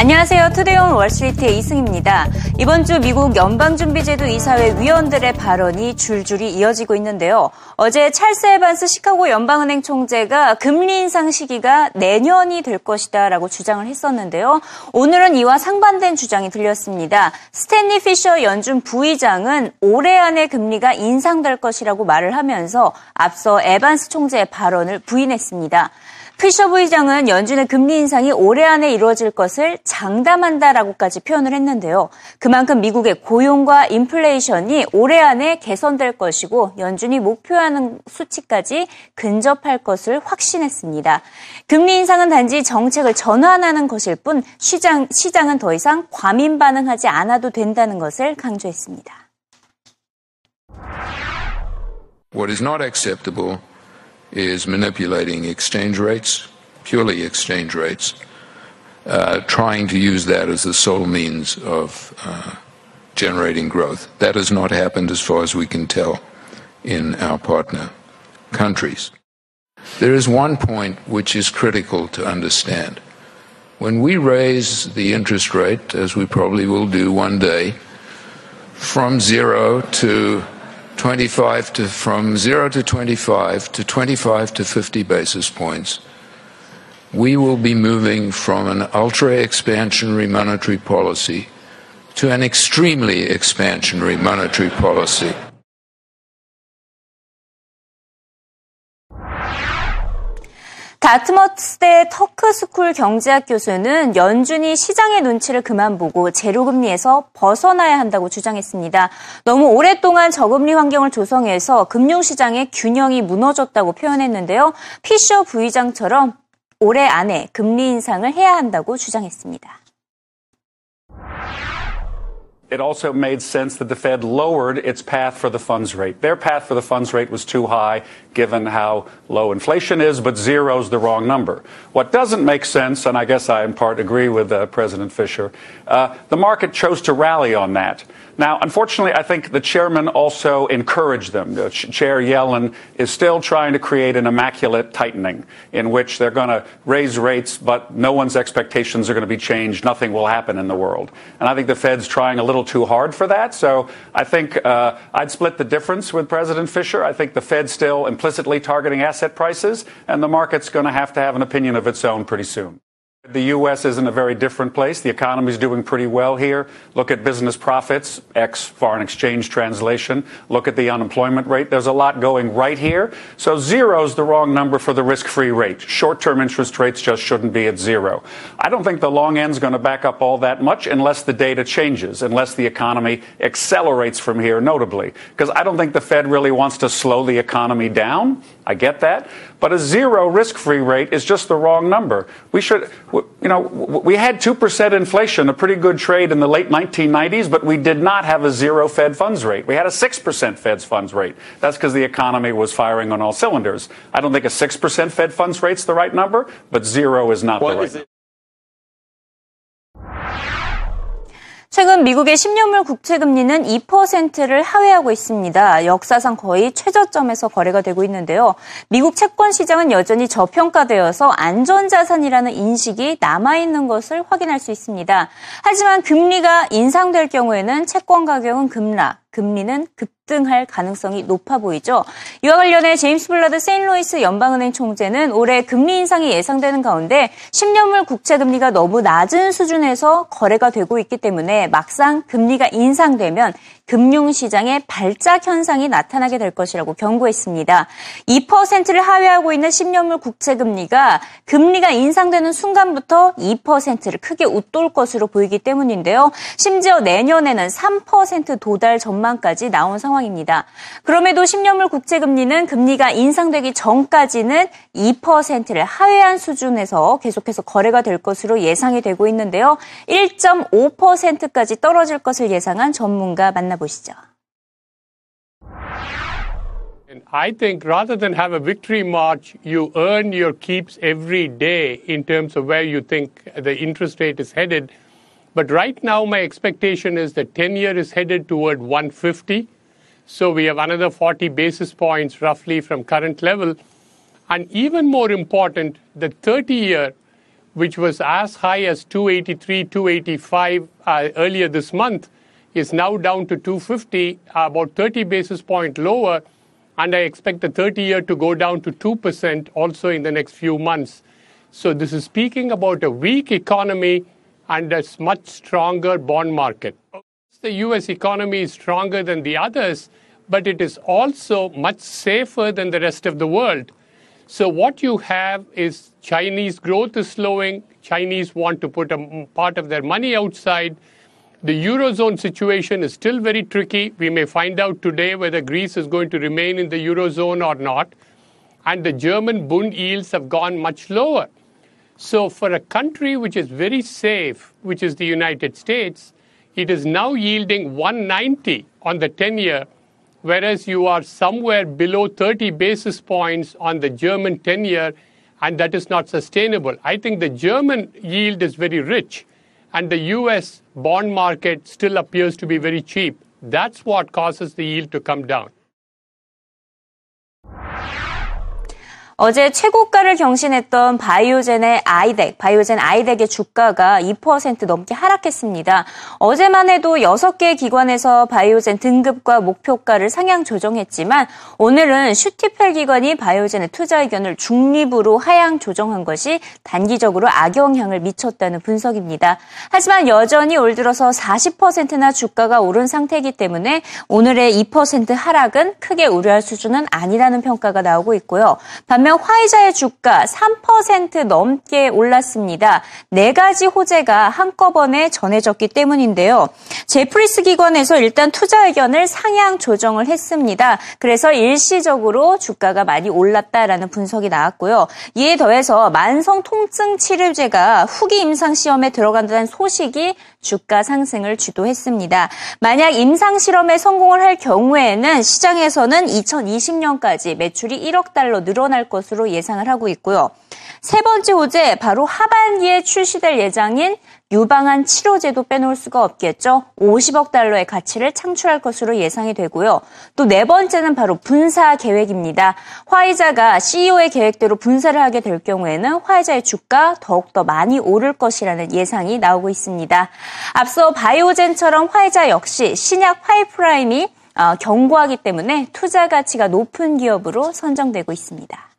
안녕하세요. Today on Wall Street의 이승입니다. 이번 주 미국 연방준비제도 이사회 위원들의 발언이 줄줄이 이어지고 있는데요. 어제 찰스 에반스 시카고 연방은행 총재가 금리 인상 시기가 내년이 될 것이다라고 주장을 했었는데요. 오늘은 이와 상반된 주장이 들렸습니다. 스탠리 피셔 연준 부의장은 올해 안에 금리가 인상될 것이라고 말을 하면서 앞서 에반스 총재의 발언을 부인했습니다. 피셔 부의장은 연준의 금리 인상이 올해 안에 이루어질 것을 장담한다라고까지 표현을 했는데요. 그만큼 미국의 고용과 인플레이션이 올해 안에 개선될 것이고 연준이 목표하는 수치까지 근접할 것을 확신했습니다. 금리 인상은 단지 정책을 전환하는 것일 뿐 시장, 시장은 더 이상 과민 반응하지 않아도 된다는 것을 강조했습니다. What is not acceptable is manipulating exchange rates, purely exchange rates, uh, trying to use that as the sole means of uh, generating growth. That has not happened as far as we can tell in our partner countries. There is one point which is critical to understand. When we raise the interest rate, as we probably will do one day, from zero to 25 to from 0 to 25 to 25 to 50 basis points, we will be moving from an ultra expansionary monetary policy to an extremely expansionary monetary policy. 다트머스대 터크스쿨 경제학 교수는 연준이 시장의 눈치를 그만 보고 제로금리에서 벗어나야 한다고 주장했습니다. 너무 오랫동안 저금리 환경을 조성해서 금융시장의 균형이 무너졌다고 표현했는데요. 피셔 부의장처럼 올해 안에 금리 인상을 해야 한다고 주장했습니다. It also made sense that the Fed lowered its path for the funds rate. Their path for the funds rate was too high given how low inflation is, but zero is the wrong number. What doesn't make sense, and I guess I in part agree with uh, President Fisher, uh, the market chose to rally on that. Now, unfortunately, I think the chairman also encouraged them. The Chair Yellen is still trying to create an immaculate tightening in which they're going to raise rates, but no one's expectations are going to be changed. Nothing will happen in the world. And I think the Fed's trying a little too hard for that. So I think uh, I'd split the difference with President Fisher. I think the Fed's still implicitly targeting asset prices, and the market's going to have to have an opinion of its own pretty soon. The U.S. is in a very different place. The economy is doing pretty well here. Look at business profits, ex foreign exchange translation. Look at the unemployment rate. There's a lot going right here. So zero is the wrong number for the risk free rate. Short term interest rates just shouldn't be at zero. I don't think the long end is going to back up all that much unless the data changes, unless the economy accelerates from here notably. Because I don't think the Fed really wants to slow the economy down. I get that. But a zero risk free rate is just the wrong number. We should, you know, we had 2% inflation, a pretty good trade in the late 1990s, but we did not have a zero Fed funds rate. We had a 6% Fed funds rate. That's because the economy was firing on all cylinders. I don't think a 6% Fed funds rate's the right number, but zero is not what the right number. 최근 미국의 10년물 국채 금리는 2%를 하회하고 있습니다. 역사상 거의 최저점에서 거래가 되고 있는데요. 미국 채권 시장은 여전히 저평가되어서 안전자산이라는 인식이 남아있는 것을 확인할 수 있습니다. 하지만 금리가 인상될 경우에는 채권 가격은 급락, 금리는 급등할 가능성이 높아 보이죠. 이와 관련해 제임스 블러드 세인트루이스 연방은행 총재는 올해 금리 인상이 예상되는 가운데 10년물 국채 금리가 너무 낮은 수준에서 거래가 되고 있기 때문에 막상 금리가 인상되면 금융시장에 발작 현상이 나타나게 될 것이라고 경고했습니다. 2%를 하회하고 있는 10년물 국채 금리가 금리가 인상되는 순간부터 2%를 크게 웃돌 것으로 보이기 때문인데요. 심지어 내년에는 3% 도달 전망 까지 나온 상황입니다. 그럼에도 10년물 국채금리는 금리가 인상되기 전까지는 2%를 하회한 수준에서 계속해서 거래가 될 것으로 예상이 되고 있는데요. 1.5%까지 떨어질 것을 예상한 전문가 만나보겠습니다. 보시죠. I think rather than have a victory march, you earn your keeps every day in terms of where you think the interest rate is headed. But right now, my expectation is that 10 year is headed toward 150. So we have another 40 basis points roughly from current level. And even more important, the 30 year which was as high as 283, 285 uh, earlier this month, is now down to 250, uh, about 30 basis point lower. And I expect the 30 year to go down to 2% also in the next few months. So this is speaking about a weak economy and a much stronger bond market. The US economy is stronger than the others, but it is also much safer than the rest of the world. So what you have is Chinese growth is slowing. Chinese want to put a part of their money outside. The Eurozone situation is still very tricky. We may find out today whether Greece is going to remain in the Eurozone or not. And the German Bund yields have gone much lower. So for a country which is very safe, which is the United States, it is now yielding 190 on the 10 year whereas you are somewhere below 30 basis points on the German 10 year, and that is not sustainable. I think the German yield is very rich, and the US bond market still appears to be very cheap. That's what causes the yield to come down. 어제 최고가를 경신했던 바이오젠의 아이덱, 바이오젠 아이덱의 주가가 2% 넘게 하락했습니다. 어제만 해도 6개 기관에서 바이오젠 등급과 목표가를 상향 조정했지만 오늘은 슈티펠 기관이 바이오젠의 투자 의견을 중립으로 하향 조정한 것이 단기적으로 악영향을 미쳤다는 분석입니다. 하지만 여전히 올 들어서 40%나 주가가 오른 상태이기 때문에 오늘의 2% 하락은 크게 우려할 수준은 아니라는 평가가 나오고 있고요. 반면 반면 화이자의 주가 3% 넘게 올랐습니다. 네 가지 호재가 한꺼번에 전해졌기 때문인데요. 제프리스 기관에서 일단 투자 의견을 상향 조정을 했습니다. 그래서 일시적으로 주가가 많이 올랐다라는 분석이 나왔고요. 이에 더해서 만성 통증 치료제가 후기 임상 시험에 들어간다는 소식이 주가 상승을 주도했습니다. 만약 임상 실험에 성공을 할 경우에는 시장에서는 2020년까지 매출이 1억 달러 늘어날 것으로 예상을 하고 있고요. 세 번째 호재 바로 하반기에 출시될 예정인 유방암 치료제도 빼놓을 수가 없겠죠. 50억 달러의 가치를 창출할 것으로 예상이 되고요. 또 네 번째는 바로 분사 계획입니다. 화이자가 CEO의 계획대로 분사를 하게 될 경우에는 화이자의 주가 더욱더 많이 오를 것이라는 예상이 나오고 있습니다. 앞서 바이오젠처럼 화이자 역시 신약 파이프라임이 어, 경고하기 때문에 투자 가치가 높은 기업으로 선정되고 있습니다.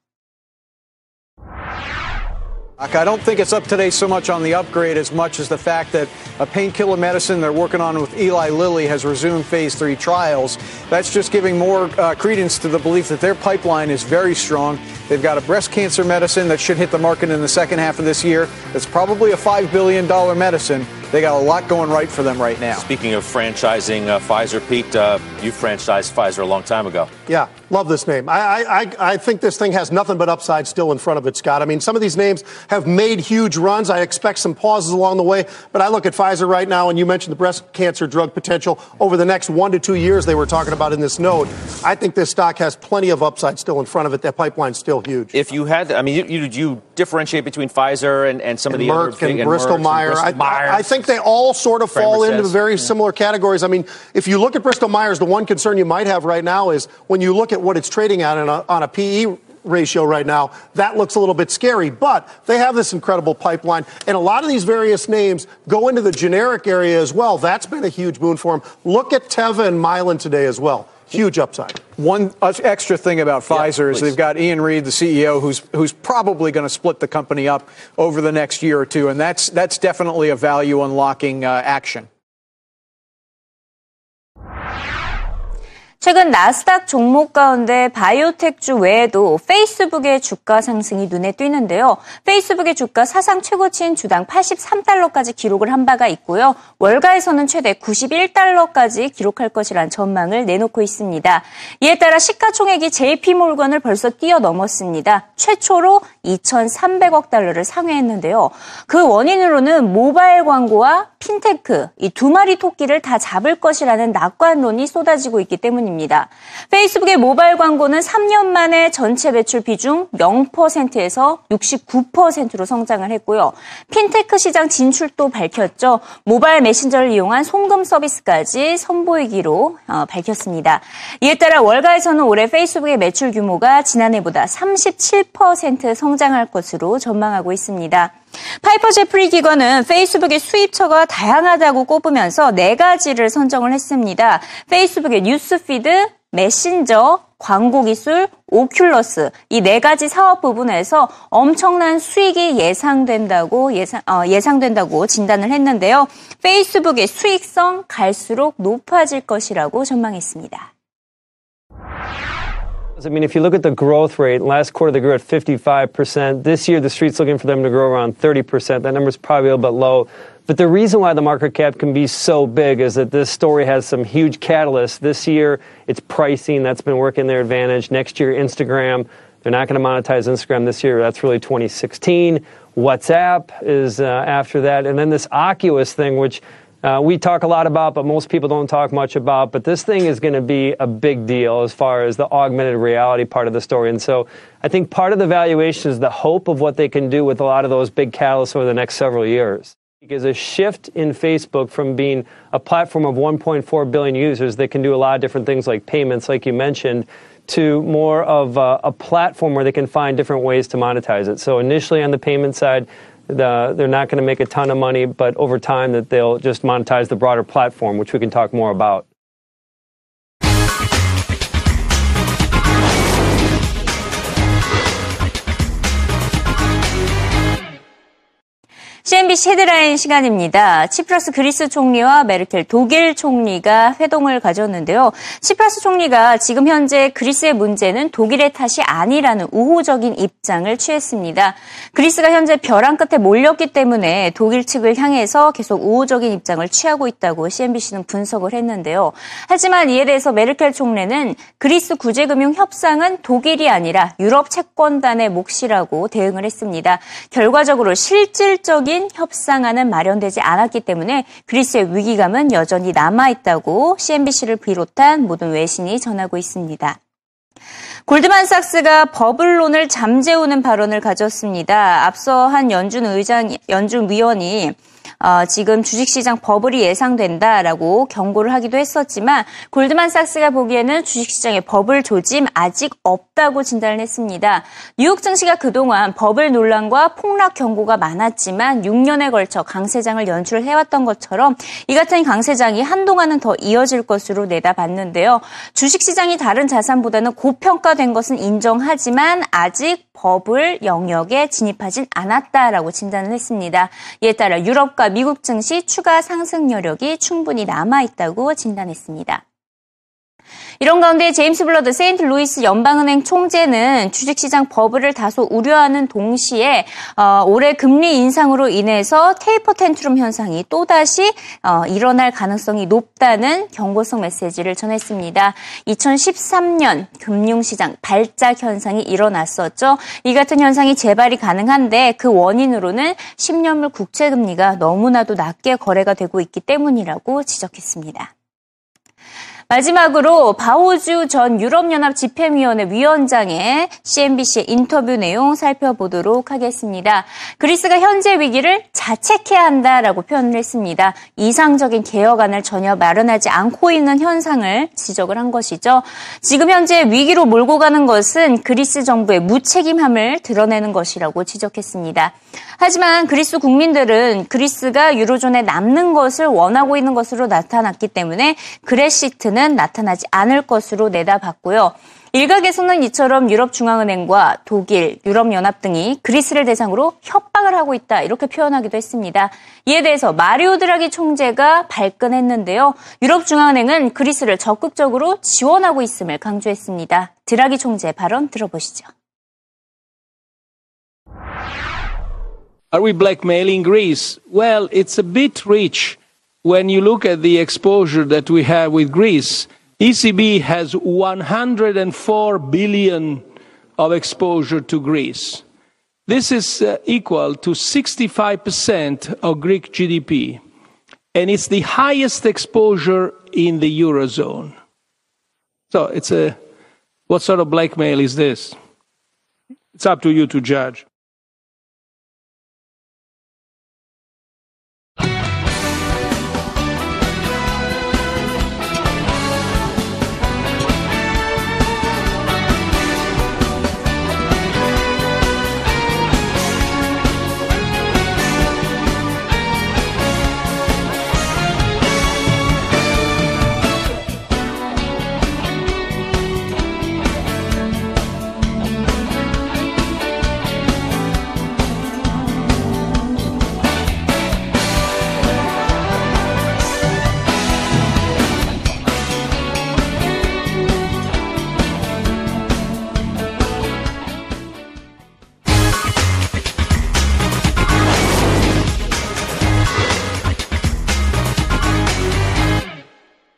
I don't think it's up today so much on the upgrade as much as the fact that a painkiller medicine they're working on with Eli Lilly has resumed phase three trials. That's just giving more uh, credence to the belief that their pipeline is very strong. They've got a breast cancer medicine that should hit the market in the second half of this year. It's probably a $5 billion medicine. They got a lot going right for them right now. Speaking of franchising, uh, Pfizer, Pete, uh, you franchised Pfizer a long time ago. Yeah, love this name. I, I, I think this thing has nothing but upside still in front of it, Scott. I mean, some of these names have made huge runs. I expect some pauses along the way, but I look at Pfizer right now, and you mentioned the breast cancer drug potential over the next one to two years they were talking about in this note. I think this stock has plenty of upside still in front of it. That pipeline's still huge. If you had, I mean, you, you, you differentiate between Pfizer and, and some and of the Merck other and, Bristol Myers. I, I, think they all sort of fall into very yeah. similar categories. I mean, if you look at Bristol Myers, the one concern you might have right now is when you look at what it's trading at on a, on a PE ratio right now, that looks a little bit scary. But they have this incredible pipeline, and a lot of these various names go into the generic area as well. That's been a huge boon for them. Look at Teva and Mylan today as well. Huge upside. One extra thing about Pfizer is they've got Ian Reed, the CEO, who's who's probably going to split the company up over the next year or two, and that's that's definitely a value unlocking uh, action. 최근 나스닥 종목 가운데 바이오텍주 외에도 페이스북의 주가 상승이 눈에 띄는데요. 페이스북의 주가 사상 최고치인 주당 83달러까지 기록을 한 바가 있고요. 월가에서는 최대 91달러까지 기록할 것이란 전망을 내놓고 있습니다. 이에 따라 시가총액이 JP모건을 벌써 뛰어넘었습니다. 최초로 2,300억 달러를 상회했는데요. 그 원인으로는 모바일 광고와 핀테크 이 두 마리 토끼를 다 잡을 것이라는 낙관론이 쏟아지고 있기 때문입니다. 페이스북의 모바일 광고는 3년 만에 전체 매출 비중 0%에서 69%로 성장을 했고요. 핀테크 시장 진출도 밝혔죠. 모바일 메신저를 이용한 송금 서비스까지 선보이기로 어, 밝혔습니다. 이에 따라 월가에서는 올해 페이스북의 매출 규모가 지난해보다 37%성 성장할 것으로 전망하고 있습니다. 파이퍼 제프리 기관은 페이스북의 수입처가 다양하다고 꼽으면서 네 가지를 선정을 했습니다. 페이스북의 뉴스피드, 메신저, 광고 기술, 오큘러스 이 네 가지 사업 부분에서 엄청난 수익이 예상된다고 예상 어, 예상된다고 진단을 했는데요. 페이스북의 수익성 갈수록 높아질 것이라고 전망했습니다. I mean, if you look at the growth rate, last quarter they grew at 55%. This year, the street's looking for them to grow around 30%. That number's probably a little bit low. But the reason why the market cap can be so big is that this story has some huge catalysts. This year, it's pricing that's been working their advantage. Next year, Instagram. They're not going to monetize Instagram this year. That's really 2016. WhatsApp is uh, after that. And then this Oculus thing, which uh, we talk a lot about, but most people don't talk much about. But this thing is going to be a big deal as far as the augmented reality part of the story. And so I think part of the valuation is the hope of what they can do with a lot of those big catalysts over the next several years. Because a shift in Facebook from being a platform of 1.4 billion users that can do a lot of different things like payments, like you mentioned, to more of a, a platform where they can find different ways to monetize it. So initially on the payment side, the, they're not going to make a ton of money, but over time that they'll just monetize the broader platform, which we can talk more about. CNBC 헤드라인 시간입니다. 치프라스 그리스 총리와 메르켈 독일 총리가 회동을 가졌는데요. 치프라스 총리가 지금 현재 그리스의 문제는 독일의 탓이 아니라는 우호적인 입장을 취했습니다. 그리스가 현재 벼랑 끝에 몰렸기 때문에 독일 측을 향해서 계속 우호적인 입장을 취하고 있다고 CNBC는 분석을 했는데요. 하지만 이에 대해서 메르켈 총리는 그리스 구제금융 협상은 독일이 아니라 유럽 채권단의 몫이라고 대응을 했습니다. 결과적으로 실질적인 적인 협상안은 마련되지 않았기 때문에 그리스의 위기감은 여전히 남아있다고 CNBC를 비롯한 모든 외신이 전하고 있습니다. 골드만삭스가 버블론을 잠재우는 발언을 가졌습니다. 앞서 한 연준 의장, 연준 위원이 어, 지금 주식시장 버블이 예상된다라고 경고를 하기도 했었지만 골드만삭스가 보기에는 주식시장의 버블 조짐 아직 없다고 진단을 했습니다. 뉴욕 증시가 그동안 버블 논란과 폭락 경고가 많았지만 6년에 걸쳐 강세장을 연출을 해왔던 것처럼 이 같은 강세장이 한동안은 더 이어질 것으로 내다봤는데요. 주식시장이 다른 자산보다는 고평가된 것은 인정하지만 아직 버블 영역에 진입하진 않았다라고 진단을 했습니다. 이에 따라 유럽과 미국 증시 추가 상승 여력이 충분히 남아 있다고 진단했습니다. 이런 가운데 제임스 블러드 세인트 루이스 연방은행 총재는 주식시장 버블을 다소 우려하는 동시에 어, 올해 금리 인상으로 인해서 taper tantrum 현상이 또다시 어, 일어날 가능성이 높다는 경고성 메시지를 전했습니다. 2013년 금융시장 발작 현상이 일어났었죠. 이 같은 현상이 재발이 가능한데 그 원인으로는 10년물 국채 금리가 너무나도 낮게 거래가 되고 있기 때문이라고 지적했습니다. 마지막으로 바오주 전 유럽연합 집행위원회 위원장의 CNBC 인터뷰 내용 살펴보도록 하겠습니다. 그리스가 현재 위기를 자책해야 한다라고 표현을 했습니다. 이상적인 개혁안을 전혀 마련하지 않고 있는 현상을 지적을 한 것이죠. 지금 현재 위기로 몰고 가는 것은 그리스 정부의 무책임함을 드러내는 것이라고 지적했습니다. 하지만 그리스 국민들은 그리스가 유로존에 남는 것을 원하고 있는 것으로 나타났기 때문에 그레시트 는 나타나지 않을 것으로 내다봤고요. 일각에서는 이처럼 유럽중앙은행과 독일, 유럽연합 등이 그리스를 대상으로 협박을 하고 있다 이렇게 표현하기도 했습니다. 이에 대해서 마리오 드라기 총재가 발끈했는데요. 유럽중앙은행은 그리스를 적극적으로 지원하고 있음을 강조했습니다. 드라기 총재 발언 들어보시죠. Are we blackmailing Greece? Well, it's a bit rich when you look at the exposure that we have with Greece. ECB has 104 billion of exposure to Greece. This is uh, equal to 65% of Greek GDP. And it's the highest exposure in the Eurozone. So it's a, what sort of blackmail is this? It's up to you to judge.